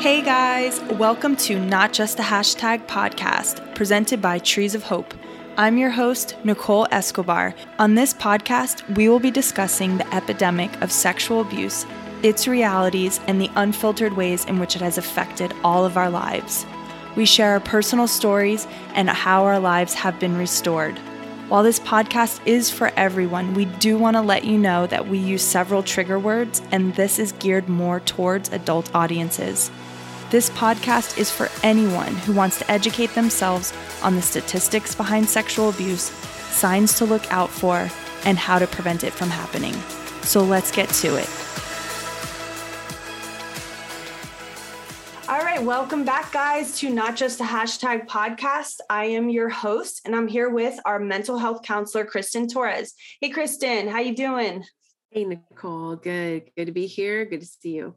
Hey guys, welcome to Not Just a Hashtag podcast, presented by Trees of Hope. I'm your host, Nicole Escobar. On this podcast, we will be discussing the epidemic of sexual abuse, its realities, and the unfiltered ways in which it has affected all of our lives. We share our personal stories and how our lives have been restored. While this podcast is for everyone, we do want to let you know that we use several trigger words, and this is geared more towards adult audiences. This podcast is for anyone who wants to educate themselves on the statistics behind sexual abuse, signs to look out for, and how to prevent it from happening. So let's get to it. All right, welcome back, guys, to Not Just a Hashtag podcast. I am your host, and I'm here with our mental health counselor, Kristen Torres. Hey, Kristen, how you doing? Hey, Nicole. Good. Good to be here. Good to see you.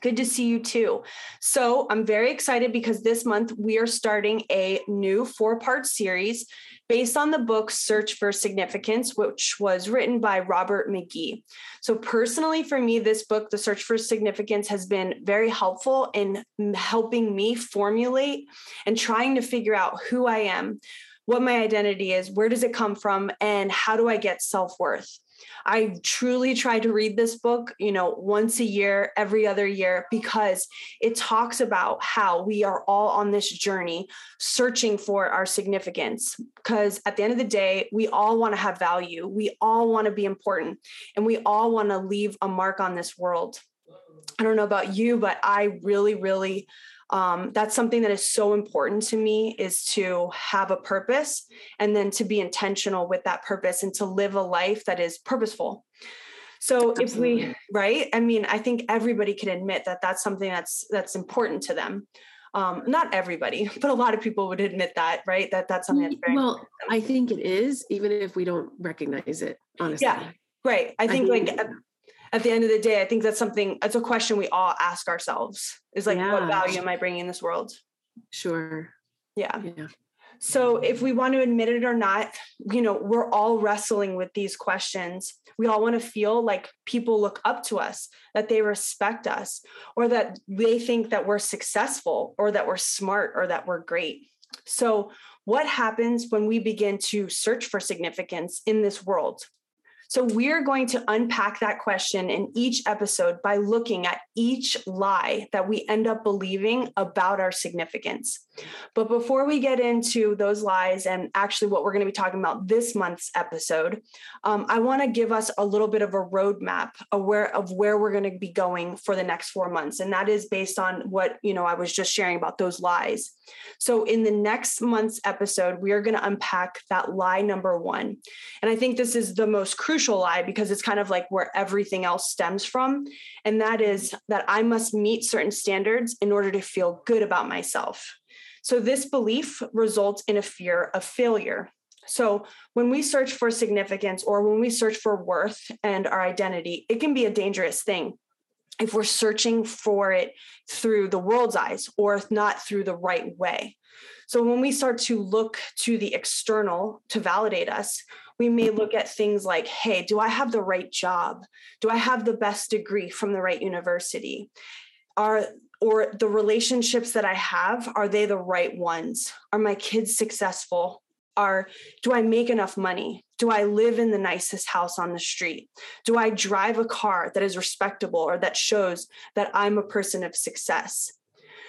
Good to see you too. So, I'm very excited because this month we are starting a new four part series based on the book Search for Significance, which was written by Robert McGee. So, personally, for me, this book, The Search for Significance, has been very helpful in helping me formulate and trying to figure out who I am, what my identity is, where does it come from, and how do I get self worth. I truly try to read this book, you know, once a year, every other year, because it talks about how we are all on this journey searching for our significance. Because at the end of the day, we all want to have value, we all want to be important, and we all want to leave a mark on this world. I don't know about you, but I really, really um, that's something that is so important to me is to have a purpose and then to be intentional with that purpose and to live a life that is purposeful. So Absolutely. if we right? I mean i think everybody can admit that that's something that's that's important to them. Um, not everybody but a lot of people would admit that right? That that's something that's very well i think it is even if we don't recognize it honestly. Yeah right. I think, I think like at the end of the day, I think that's something, that's a question we all ask ourselves is like, yeah. what value am I bringing in this world? Sure. Yeah. Yeah. So if we want to admit it or not, you know, we're all wrestling with these questions. We all want to feel like people look up to us, that they respect us, or that they think that we're successful, or that we're smart, or that we're great. So, what happens when we begin to search for significance in this world? So, we're going to unpack that question in each episode by looking at each lie that we end up believing about our significance. But before we get into those lies and actually what we're going to be talking about this month's episode, um, I want to give us a little bit of a roadmap aware of where we're going to be going for the next four months. And that is based on what, you know, I was just sharing about those lies. So, in the next month's episode, we are going to unpack that lie number one. And I think this is the most crucial crucial lie because it's kind of like where everything else stems from. And that is that I must meet certain standards in order to feel good about myself. So, this belief results in a fear of failure. So, when we search for significance or when we search for worth and our identity, it can be a dangerous thing if we're searching for it through the world's eyes or not through the right way. So, when we start to look to the external to validate us, we may look at things like hey do i have the right job? Do i have the best degree from the right university? Are or the relationships that i have are they the right ones? Are my kids successful? Are do i make enough money? Do i live in the nicest house on the street? Do i drive a car that is respectable or that shows that i'm a person of success?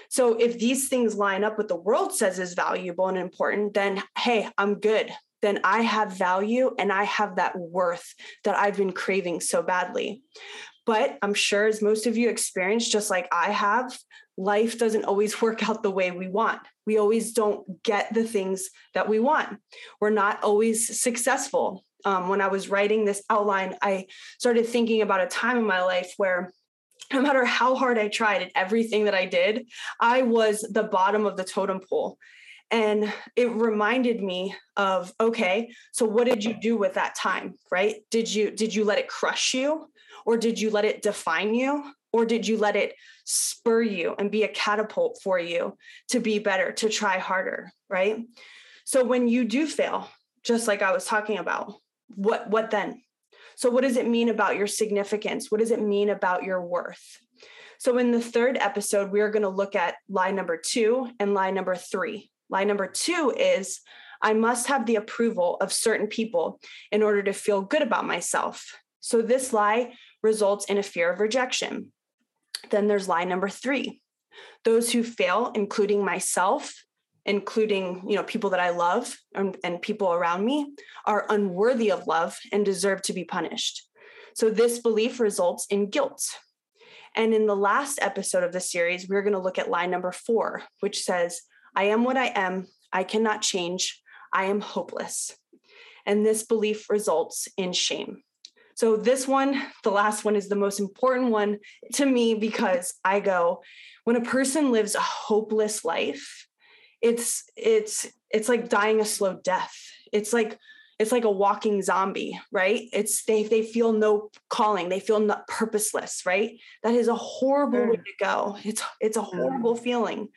So if these things line up with the world says is valuable and important then hey i'm good then I have value and I have that worth that I've been craving so badly. But I'm sure, as most of you experience, just like I have, life doesn't always work out the way we want. We always don't get the things that we want. We're not always successful. Um, when I was writing this outline, I started thinking about a time in my life where no matter how hard I tried at everything that I did, I was the bottom of the totem pole and it reminded me of okay so what did you do with that time right? Did you did you let it crush you or did you let it define you or did you let it spur you and be a catapult for you to be better to try harder right? So when you do fail just like i was talking about what what then? So what does it mean about your significance? What does it mean about your worth? So, in the third episode, we are going to look at lie number two and lie number three. Lie number two is I must have the approval of certain people in order to feel good about myself. So, this lie results in a fear of rejection. Then there's lie number three those who fail, including myself, including you know people that i love and, and, people around me are unworthy of love and deserve to be punished so this belief results in guilt and in the last episode of the series we're going to look at line number four which says i am what i am. I cannot change. I am hopeless. And this belief results in shame. So this one the last one is the most important one to me because i go when a person lives a hopeless life it's it's it's like dying a slow death. It's like it's like a walking zombie right? It's they they feel no calling. They feel not purposeless right? That is a horrible mm. way to go. It's it's a horrible mm. feeling.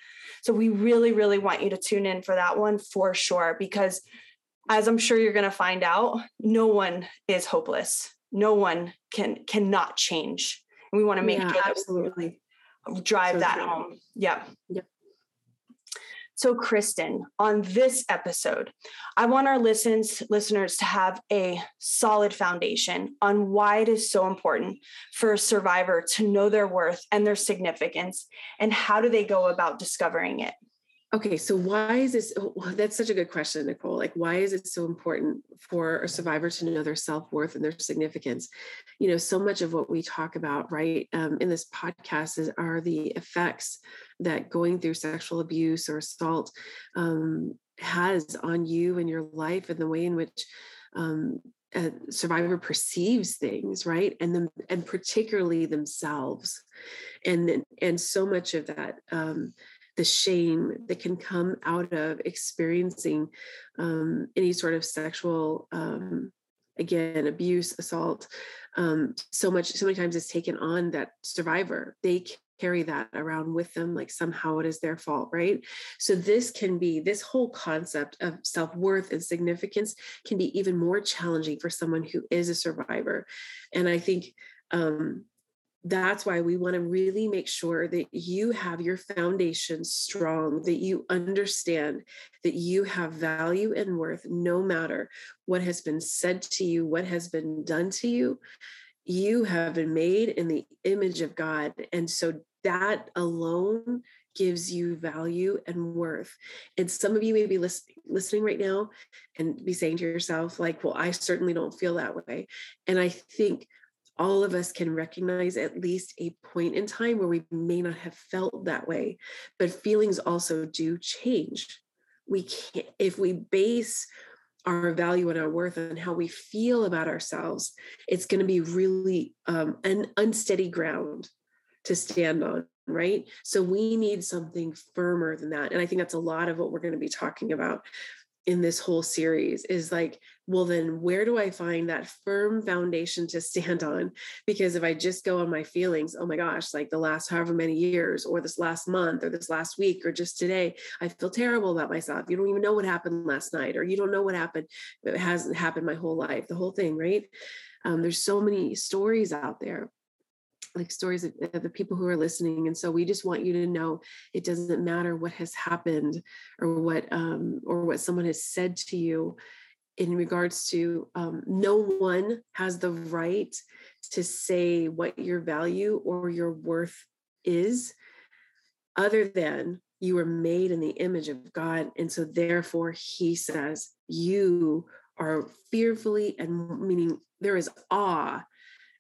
So we really really want you to tune in for that one for sure because as i'm sure you're going to find out no one is hopeless. No one can cannot change. And we want to make yeah, sure that absolutely. drive so that true. home. Yeah yep so, Kristen, on this episode, I want our listens, listeners to have a solid foundation on why it is so important for a survivor to know their worth and their significance, and how do they go about discovering it. Okay, so why is this? Oh, that's such a good question, Nicole. Like, why is it so important for a survivor to know their self worth and their significance? You know, so much of what we talk about, right, um, in this podcast is are the effects that going through sexual abuse or assault um, has on you and your life, and the way in which um, a survivor perceives things right and them and particularly themselves and and so much of that um, the shame that can come out of experiencing um, any sort of sexual um, again abuse assault um, so much so many times it's taken on that survivor. They carry that around with them like somehow it is their fault right? So this can be this whole concept of self-worth and significance can be even more challenging for someone who is a survivor. And i think um, that's why we want to really make sure that you have your foundation strong, that you understand that you have value and worth no matter what has been said to you, what has been done to you. You have been made in the image of God. And so that alone gives you value and worth. And some of you may be listening, right now and be saying to yourself, like, well, I certainly don't feel that way. And I think all of us can recognize at least a point in time where we may not have felt that way but feelings also do change. We can't if we base our value and our worth and how we feel about ourselves it's going to be really um, an unsteady ground to stand on right? So we need something firmer than that and i think that's a lot of what we're going to be talking about in this whole series is like well then where do i find that firm foundation to stand on? Because if i just go on my feelings oh my gosh like the last however many years or this last month or this last week or just today i feel terrible about myself. You don't even know what happened last night or you don't know what happened it hasn't happened my whole life the whole thing right? Um, there's so many stories out there like stories of, the people who are listening and so we just want you to know it doesn't matter what has happened or what um, or what someone has said to you in regards to um, no one has the right to say what your value or your worth is other than you were made in the image of god and so therefore he says you are fearfully and meaning there is awe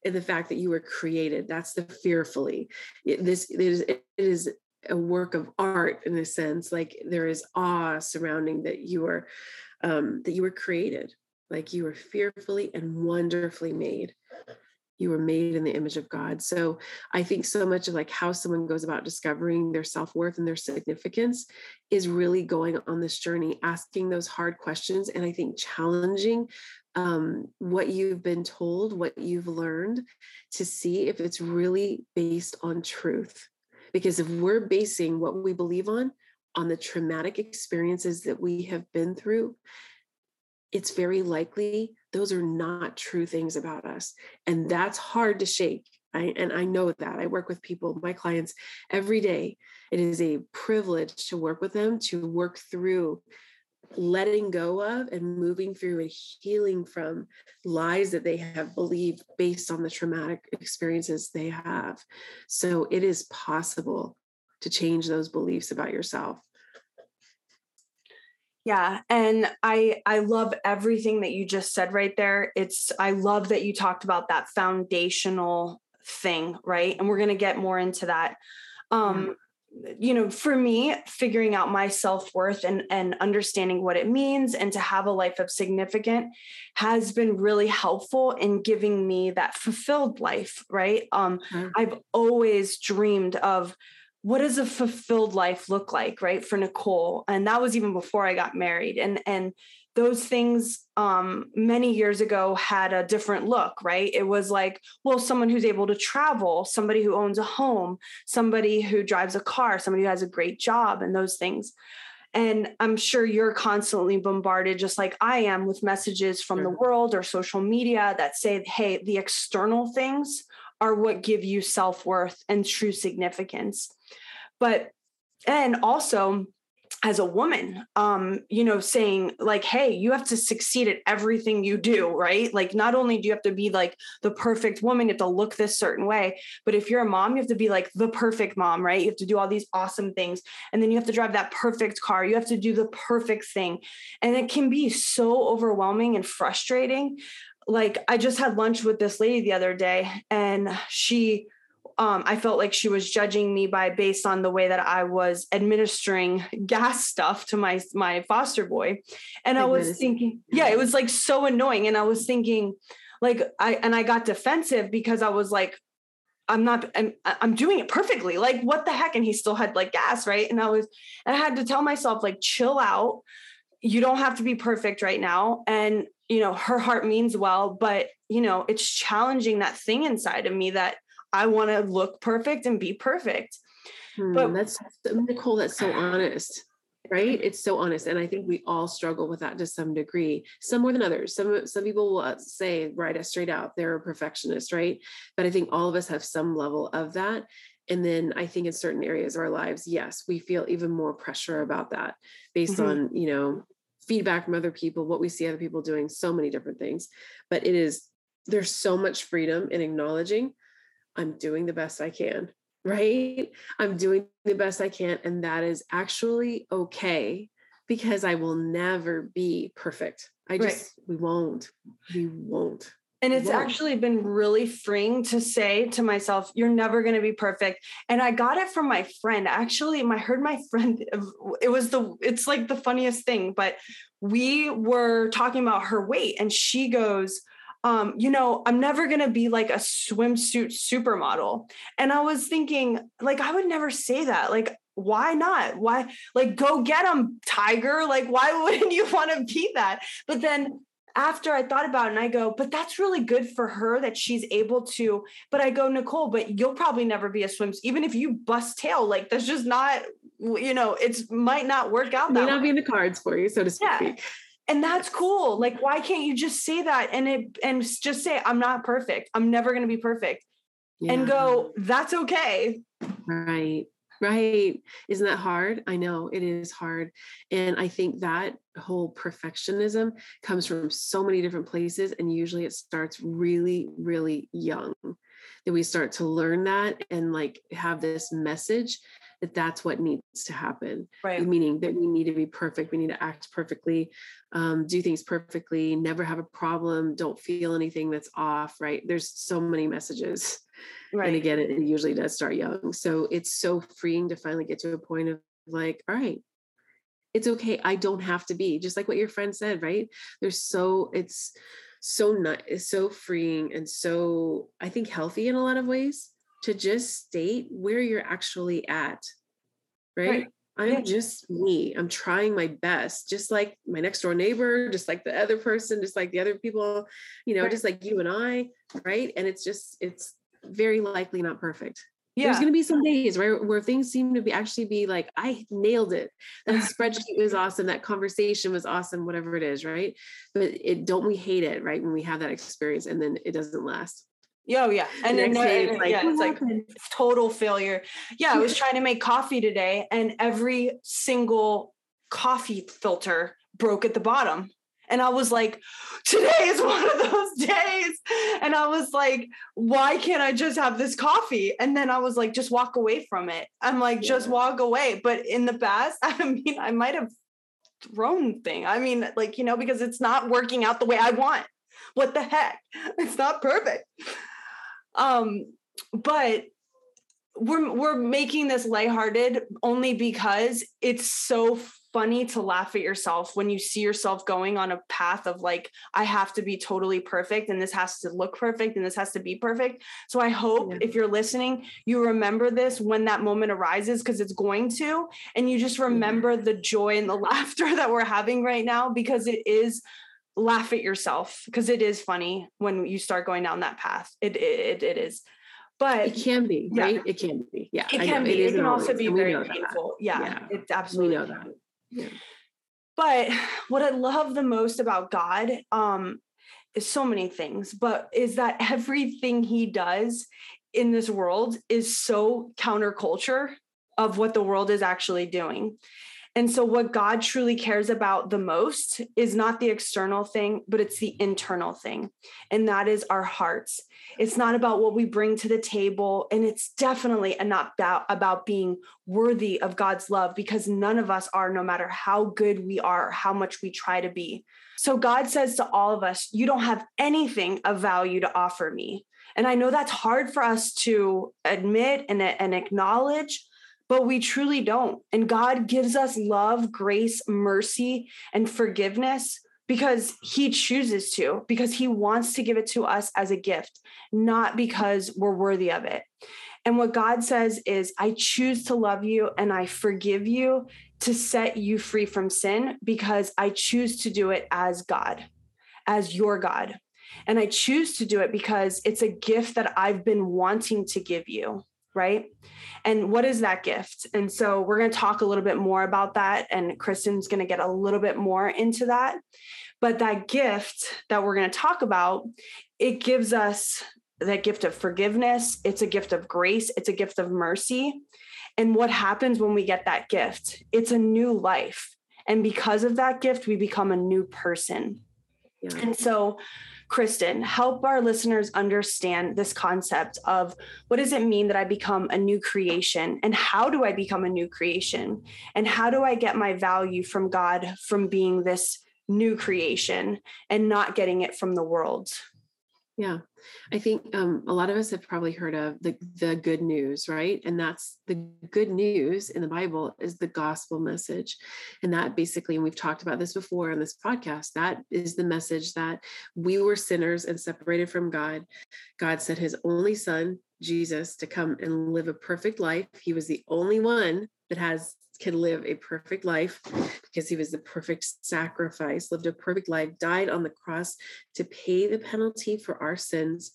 in the fact that you were created. That's the fearfully. This it is, it is a work of art in a sense. Like there is awe surrounding that you are um, that you were created. Like you were fearfully and wonderfully made. You were made in the image of God. So I think so much of like how someone goes about discovering their self-worth and their significance is really going on this journey, asking those hard questions. And I think challenging um, what you've been told, what you've learned, to see if it's really based on truth. Because if we're basing what we believe on on the traumatic experiences that we have been through, it's very likely those are not true things about us. And that's hard to shake. I, and I know that I work with people, my clients every day. It is a privilege to work with them, to work through letting go of and moving through and healing from lies that they have believed based on the traumatic experiences they have. So it is possible to change those beliefs about yourself. Yeah, and I I love everything that you just said right there. It's I love that you talked about that foundational thing, right? And we're going to get more into that. Um you know, for me, figuring out my self-worth and and understanding what it means and to have a life of significant has been really helpful in giving me that fulfilled life, right? Um mm-hmm. I've always dreamed of what does a fulfilled life look like right for nicole? And that was even before i got married. And and those things um, many years ago had a different look right? It was like well someone who's able to travel somebody who owns a home somebody who drives a car somebody who has a great job and those things. And i'm sure you're constantly bombarded just like i am with messages from sure. the world or social media that say hey the external things are what give you self-worth and true significance. But and also as a woman um you know saying like hey you have to succeed at everything you do right? Like not only do you have to be like the perfect woman you have to look this certain way but if you're a mom you have to be like the perfect mom right? You have to do all these awesome things and then you have to drive that perfect car. You have to do the perfect thing. And it can be so overwhelming and frustrating like I just had lunch with this lady the other day and she um, I felt like she was judging me by based on the way that I was administering gas stuff to my my foster boy, and I was thinking, yeah, it was like so annoying, and I was thinking, like I and I got defensive because I was like, I'm not, I'm I'm doing it perfectly, like what the heck, and he still had like gas, right, and I was, I had to tell myself like, chill out, you don't have to be perfect right now, and you know her heart means well but you know it's challenging that thing inside of me that i want to look perfect and be perfect. Hmm, but that's nicole that's so honest right? It's so honest and i think we all struggle with that to some degree some more than others. Some some people will uh, say right straight out they're a perfectionist right? But i think all of us have some level of that and then i think in certain areas of our lives yes we feel even more pressure about that based mm-hmm. on you know feedback from other people, what we see other people doing, so many different things. But it is, there's so much freedom in acknowledging I'm doing the best I can, right? I'm doing the best I can. And that is actually okay because I will never be perfect. I just, right. we won't, we won't. And it's actually been really freeing to say to myself, you're never going to be perfect. And I got it from my friend. Actually, I heard my friend, it was the, it's like the funniest thing, but we were talking about her weight and she goes, um, you know, I'm never going to be like a swimsuit supermodel. And I was thinking, like, I would never say that. Like, why not? Why, like, go get them, Tiger. Like, why wouldn't you want to be that? But then after I thought about it and I go, but that's really good for her that she's able to. But I go, Nicole, but you'll probably never be a swims, even if you bust tail. Like that's just not, you know, it's might not work out. It may not way. be in the cards for you, so to speak. Yeah. And that's cool. Like, why can't you just say that and it and just say, I'm not perfect. I'm never gonna be perfect. Yeah. And go, that's okay. Right. Right. Isn't that hard? I know it is hard. And I think that whole perfectionism comes from so many different places. And usually it starts really, really young that we start to learn that and like have this message that that's what needs to happen. Right. Meaning that we need to be perfect. We need to act perfectly, um, do things perfectly, never have a problem, don't feel anything that's off. Right. There's so many messages Right. And again, it, usually does start young. So it's so freeing to finally get to a point of like, all right, it's okay. I don't have to be just like what your friend said, right? There's so, it's so not, it's so freeing and so, I think, healthy in a lot of ways to just state where you're actually at, right? right. I'm just me. I'm trying my best, just like my next door neighbor, just like the other person, just like the other people, you know, right. just like you and I, right? And it's just, it's very likely not perfect. Yeah. There's going to be some days where, where things seem to be actually be like, I nailed it. That spreadsheet was awesome. That conversation was awesome, whatever it is. Right. But it don't we hate it, right? When we have that experience and then it doesn't last. Oh yeah, and then it's like, yeah, it's like total failure. Yeah, I was trying to make coffee today, and every single coffee filter broke at the bottom. And I was like, today is one of those days. And I was like, why can't I just have this coffee? And then I was like, just walk away from it. I'm like, yeah. just walk away. But in the past, I mean, I might have thrown thing. I mean, like, you know, because it's not working out the way I want. What the heck? It's not perfect. Um, but we're we're making this lighthearted only because it's so funny to laugh at yourself when you see yourself going on a path of like I have to be totally perfect and this has to look perfect and this has to be perfect. So I hope yeah. if you're listening, you remember this when that moment arises because it's going to and you just remember yeah. the joy and the laughter that we're having right now because it is laugh at yourself because it is funny when you start going down that path. It it, it is. But it can be, yeah. right? It can be. Yeah. It can be. It, it can also be very painful. Yeah, yeah. It's absolutely. We know that. But what I love the most about God um, is so many things, but is that everything he does in this world is so counterculture of what the world is actually doing. And so, what God truly cares about the most is not the external thing, but it's the internal thing. And that is our hearts. It's not about what we bring to the table. And it's definitely not about, about being worthy of God's love because none of us are, no matter how good we are, how much we try to be. So, God says to all of us, You don't have anything of value to offer me. And I know that's hard for us to admit and, and acknowledge but we truly don't. And God gives us love, grace, mercy, and forgiveness because He chooses to, because He wants to give it to us as a gift, not because we're worthy of it. And what God says is, I choose to love you and I forgive you to set you free from sin because I choose to do it as God, as your God. And I choose to do it because it's a gift that I've been wanting to give you, right? And what is that gift? And so we're going to talk a little bit more about that. And Kristen's going to get a little bit more into that. But that gift that we're going to talk about, it gives us that gift of forgiveness. It's a gift of grace. It's a gift of mercy. And what happens when we get that gift? It's a new life. And because of that gift, we become a new person. Yeah. And so Kristen, help our listeners understand this concept of what does it mean that I become a new creation and how do I become a new creation? And how do I get my value from God from being this new creation and not getting it from the world? Yeah. I think um, a lot of us have probably heard of the, the good news, right? And that's the good news in the Bible is the gospel message. And that basically, and we've talked about this before on this podcast, that is the message that we were sinners and separated from God. God sent his only son, Jesus, to come and live a perfect life. He was the only one that has can live a perfect life because he was the perfect sacrifice, lived a perfect life, died on the cross to pay the penalty for our sins,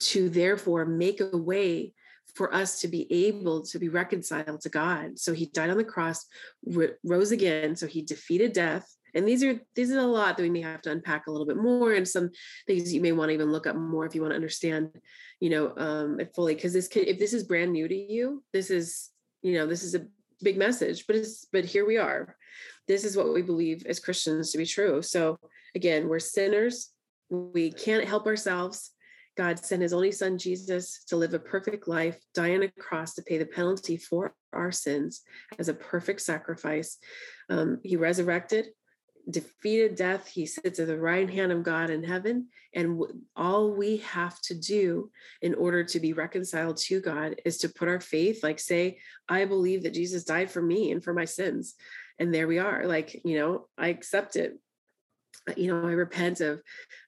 to therefore make a way for us to be able to be reconciled to God. So he died on the cross, rose again. So he defeated death. And these are these are a lot that we may have to unpack a little bit more, and some things you may want to even look up more if you want to understand, you know, um, it fully. Because this, could, if this is brand new to you, this is you know this is a big message but it's but here we are. This is what we believe as christians to be true. So again we're sinners. We can't help ourselves. God sent his only son jesus to live a perfect life die on a cross to pay the penalty for our sins as a perfect sacrifice. Um, he resurrected defeated death. He sits at the right hand of God in heaven. And all we have to do in order to be reconciled to God is to put our faith, like say, I believe that Jesus died for me and for my sins. And there we are. Like, you know, I accept it uh, you know, I repent of,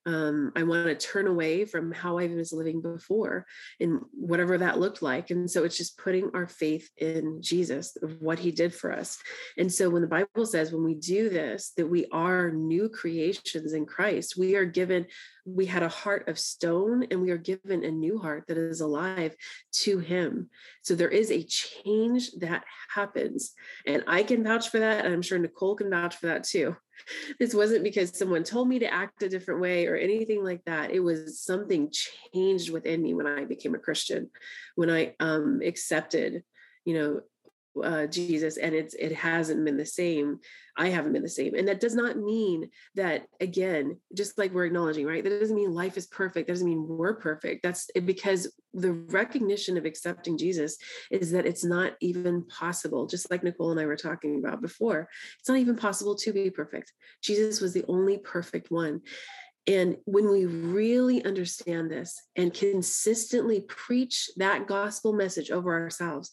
um, I want to turn away from how I was living before and whatever that looked like. And so it's just putting our faith in Jesus, what he did for us. And so when the Bible says, when we do this, that we are new creations in Christ, we are given we had a heart of stone and we are given a new heart that is alive to him so there is a change that happens and i can vouch for that and i'm sure nicole can vouch for that too this wasn't because someone told me to act a different way or anything like that it was something changed within me when i became a christian when i um accepted you know uh, Jesus, and it's it hasn't been the same. I haven't been the same, and that does not mean that again, just like we're acknowledging, right? That doesn't mean life is perfect. That doesn't mean we're perfect. That's because the recognition of accepting Jesus is that it's not even possible. Just like Nicole and I were talking about before, it's not even possible to be perfect. Jesus was the only perfect one. And when we really understand this and consistently preach that gospel message over ourselves,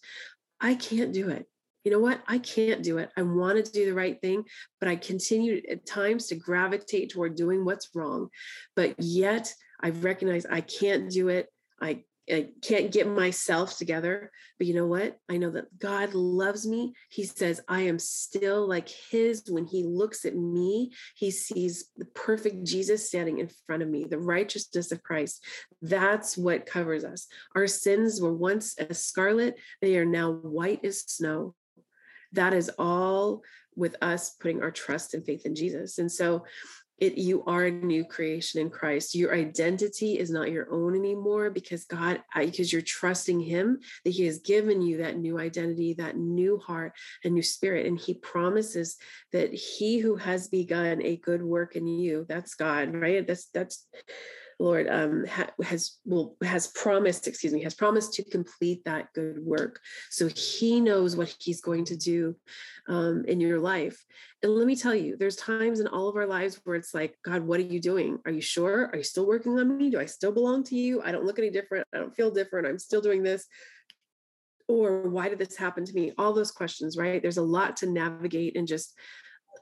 I can't do it. You know what? I can't do it. I want to do the right thing, but I continue at times to gravitate toward doing what's wrong. But yet I recognize I can't do it. I I can't get myself together. But you know what? I know that God loves me. He says, I am still like His. When He looks at me, He sees the perfect Jesus standing in front of me, the righteousness of Christ. That's what covers us. Our sins were once as scarlet, they are now white as snow. That is all with us putting our trust and faith in Jesus. And so it you are a new creation in Christ. Your identity is not your own anymore because God because you're trusting him that he has given you that new identity, that new heart and new spirit and he promises that he who has begun a good work in you, that's God, right? That's that's Lord, um, ha- has will has promised, excuse me, has promised to complete that good work. So He knows what He's going to do um, in your life. And let me tell you, there's times in all of our lives where it's like, God, what are you doing? Are you sure? Are you still working on me? Do I still belong to you? I don't look any different. I don't feel different. I'm still doing this or why did this happen to me all those questions right there's a lot to navigate and just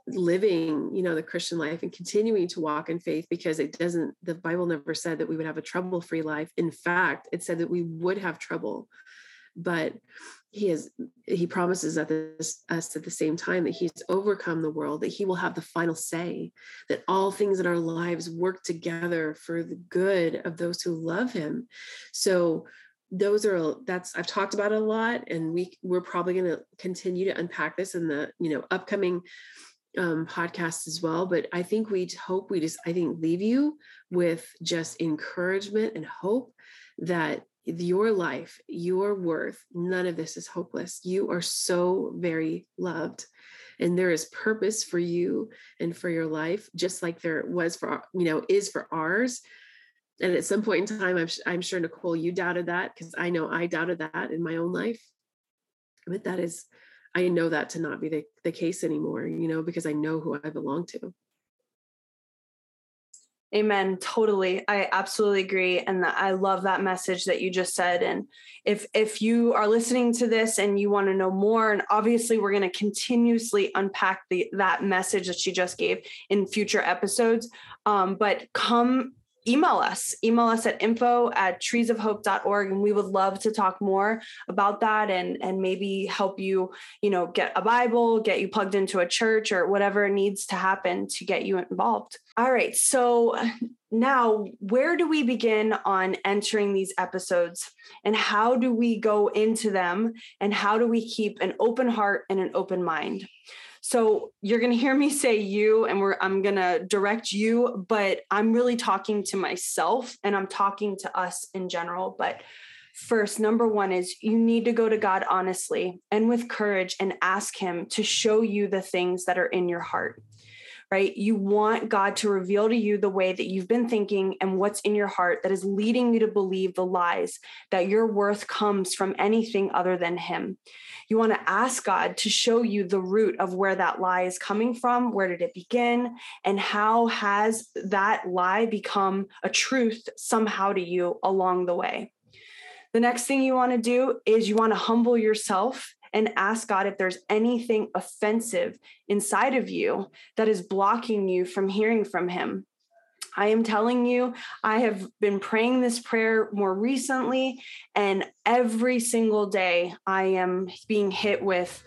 living you know the christian life and continuing to walk in faith because it doesn't the bible never said that we would have a trouble free life. In fact it said that we would have trouble but he is he promises at this, us at the same time that he's overcome the world that he will have the final say that all things in our lives work together for the good of those who love him. So those are that's i've talked about it a lot and we we're probably going to continue to unpack this in the you know upcoming um, podcasts as well. But I think we hope we just, I think, leave you with just encouragement and hope that your life, your worth, none of this is hopeless. You are so very loved. And there is purpose for you and for your life, just like there was for, you know, is for ours. And at some point in time, I'm, I'm sure, Nicole, you doubted that because I know I doubted that in my own life. But that is I know that to not be the, the case anymore, you know, because I know who I belong to. Amen. Totally. I absolutely agree. And I love that message that you just said. And if if you are listening to this and you want to know more, and obviously we're going to continuously unpack the that message that she just gave in future episodes. Um, but come email us email us at info at treesofhope.org and we would love to talk more about that and and maybe help you you know get a bible get you plugged into a church or whatever needs to happen to get you involved. All right so now where do we begin on entering these episodes and how do we go into them and how do we keep an open heart and an open mind so you're going to hear me say you, and we're, I'm going to direct you, but I'm really talking to myself and I'm talking to us in general. But first, number one is you need to go to God honestly and with courage and ask Him to show you the things that are in your heart right? You want God to reveal to you the way that you've been thinking and what's in your heart that is leading you to believe the lies that your worth comes from anything other than Him. You want to ask God to show you the root of where that lie is coming from, where did it begin, and how has that lie become a truth somehow to you along the way. The next thing you want to do is you want to humble yourself and ask God if there's anything offensive inside of you that is blocking you from hearing from Him. I am telling you, I have been praying this prayer more recently, and every single day I am being hit with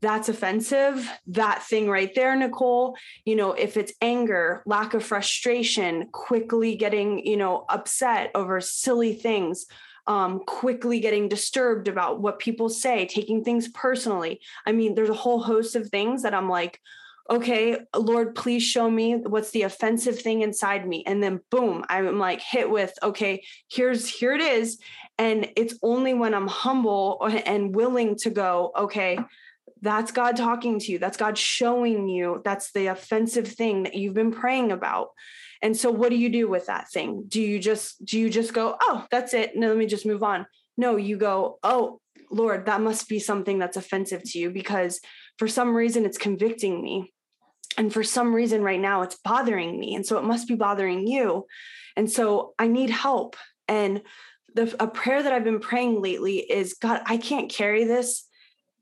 that's offensive. That thing right there, Nicole, you know, if it's anger, lack of frustration, quickly getting, you know, upset over silly things, um, quickly getting disturbed about what people say, taking things personally. I mean, there's a whole host of things that I'm like, okay, Lord, please show me what's the offensive thing inside me. And then boom, I'm like hit with, okay, here's here it is. And it's only when I'm humble and willing to go, okay, that's God talking to you. That's God showing you that's the offensive thing that you've been praying about. And so what do you do with that thing? Do you just do you just go, "Oh, that's it. Now let me just move on." No, you go, "Oh, Lord, that must be something that's offensive to you because for some reason it's convicting me. And for some reason right now it's bothering me. And so it must be bothering you. And so I need help." And the a prayer that I've been praying lately is, "God, I can't carry this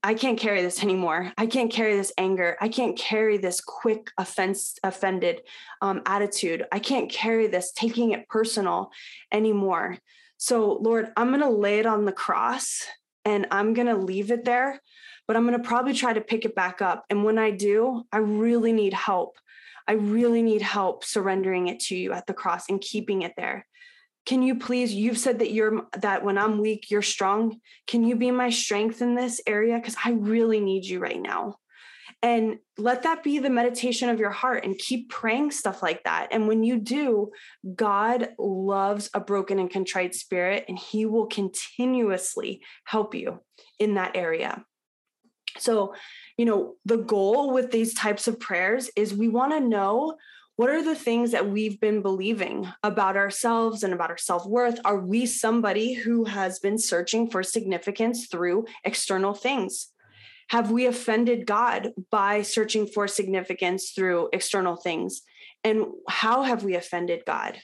I can't carry this anymore. I can't carry this anger. I can't carry this quick offense offended um, attitude. I can't carry this taking it personal anymore. So, Lord, I'm going to lay it on the cross and I'm going to leave it there, but I'm going to probably try to pick it back up. And when I do, I really need help. I really need help surrendering it to you at the cross and keeping it there can you please you've said that you're that when i'm weak you're strong. Can you be my strength in this area? Because i really need you right now. And let that be the meditation of your heart and keep praying stuff like that. And when you do god loves a broken and contrite spirit and he will continuously help you in that area. So you know the goal with these types of prayers is we want to know what are the things that we've been believing about ourselves and about our self worth? Are we somebody who has been searching for significance through external things? Have we offended God by searching for significance through external things? And how have we offended God?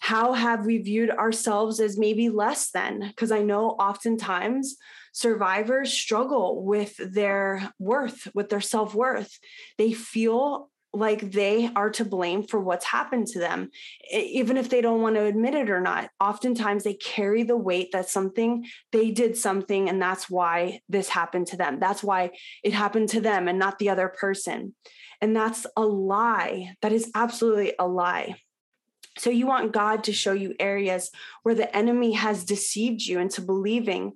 How have we viewed ourselves as maybe less than? Because I know oftentimes survivors struggle with their worth, with their self worth. They feel like they are to blame for what's happened to them, even if they don't want to admit it or not. Oftentimes they carry the weight that something, they did something, and that's why this happened to them. That's why it happened to them and not the other person. And that's a lie. That is absolutely a lie. So you want God to show you areas where the enemy has deceived you into believing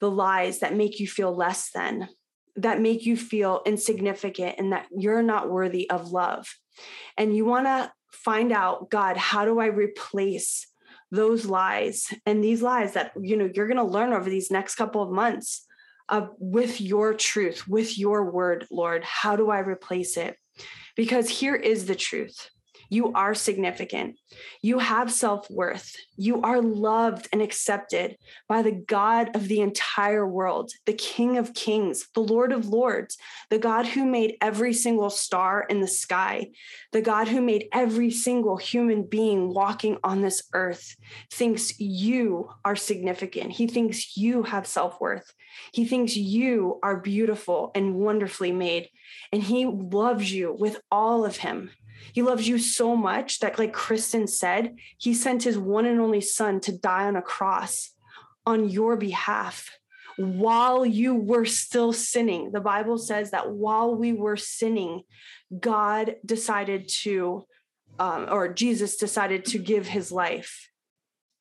the lies that make you feel less than that make you feel insignificant and that you're not worthy of love. And you want to find out, God, how do I replace those lies and these lies that you know you're going to learn over these next couple of months uh, with your truth, with your word, Lord? How do I replace it? Because here is the truth you are significant. You have self worth. You are loved and accepted by the God of the entire world, the King of Kings, the Lord of Lords, the God who made every single star in the sky, the God who made every single human being walking on this earth, thinks you are significant. He thinks you have self worth. He thinks you are beautiful and wonderfully made. And he loves you with all of him. He loves you so much that, like Kristen said, he sent his one and only son to die on a cross on your behalf while you were still sinning. The Bible says that while we were sinning, God decided to, um, or Jesus decided to give his life.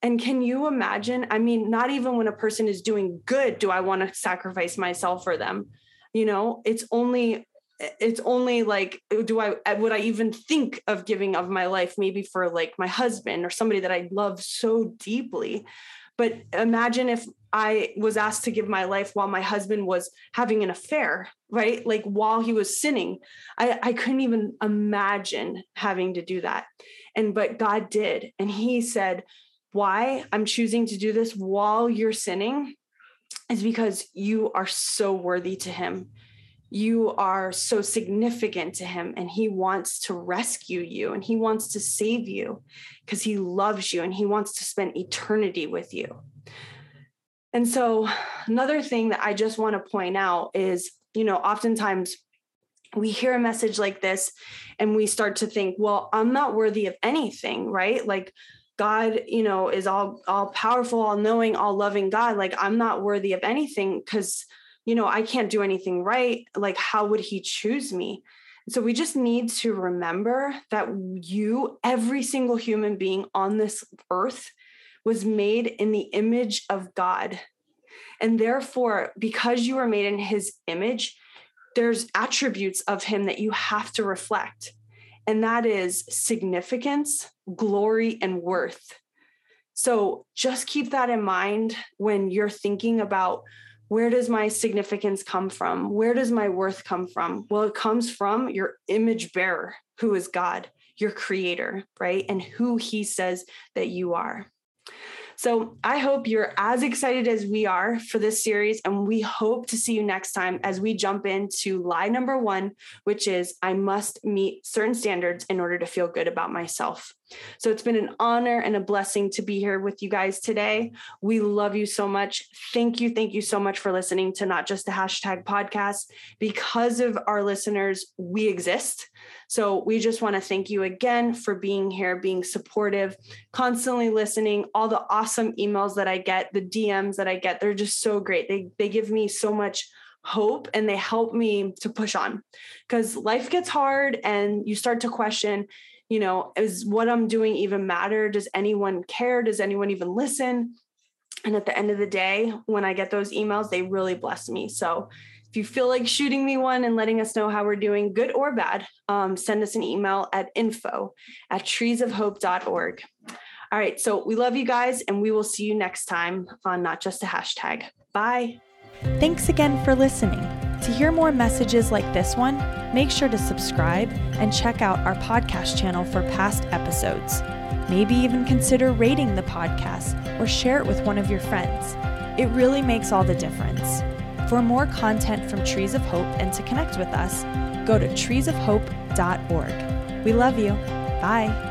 And can you imagine? I mean, not even when a person is doing good do I want to sacrifice myself for them. You know, it's only it's only like do i would i even think of giving of my life maybe for like my husband or somebody that i love so deeply. But imagine if i was asked to give my life while my husband was having an affair right? Like while he was sinning. I i couldn't even imagine having to do that. And but god did. And he said why i'm choosing to do this while you're sinning is because you are so worthy to him you are so significant to him and he wants to rescue you and he wants to save you because he loves you and he wants to spend eternity with you. And so, another thing that I just want to point out is, you know, oftentimes we hear a message like this and we start to think, well, I'm not worthy of anything, right? Like, God, you know, is all all powerful, all knowing, all loving God. Like I'm not worthy of anything because you know, I can't do anything right. Like, how would he choose me? So we just need to remember that you, every single human being on this earth, was made in the image of God. And therefore, because you are made in his image, there's attributes of him that you have to reflect. And that is significance, glory, and worth. So just keep that in mind when you're thinking about where does my significance come from? Where does my worth come from? Well, it comes from your image bearer, who is God, your creator, right? And who he says that you are. So I hope you're as excited as we are for this series. And we hope to see you next time as we jump into lie number one, which is I must meet certain standards in order to feel good about myself. So it's been an honor and a blessing to be here with you guys today. We love you so much. Thank you. Thank you so much for listening to not just the hashtag podcast. Because of our listeners, we exist. So we just want to thank you again for being here, being supportive, constantly listening. All the awesome emails that I get, the DMs that I get, they're just so great. They, they give me so much hope and they help me to push on because life gets hard and you start to question you know, is what I'm doing even matter? Does anyone care? Does anyone even listen? And at the end of the day, when I get those emails, they really bless me. So if you feel like shooting me one and letting us know how we're doing, good or bad, um, send us an email at info at treesofhope.org. All right. So we love you guys, and we will see you next time on Not Just a Hashtag. Bye. Thanks again for listening. To hear more messages like this one, make sure to subscribe and check out our podcast channel for past episodes. Maybe even consider rating the podcast or share it with one of your friends. It really makes all the difference. For more content from Trees of Hope and to connect with us, go to treesofhope.org. We love you. Bye.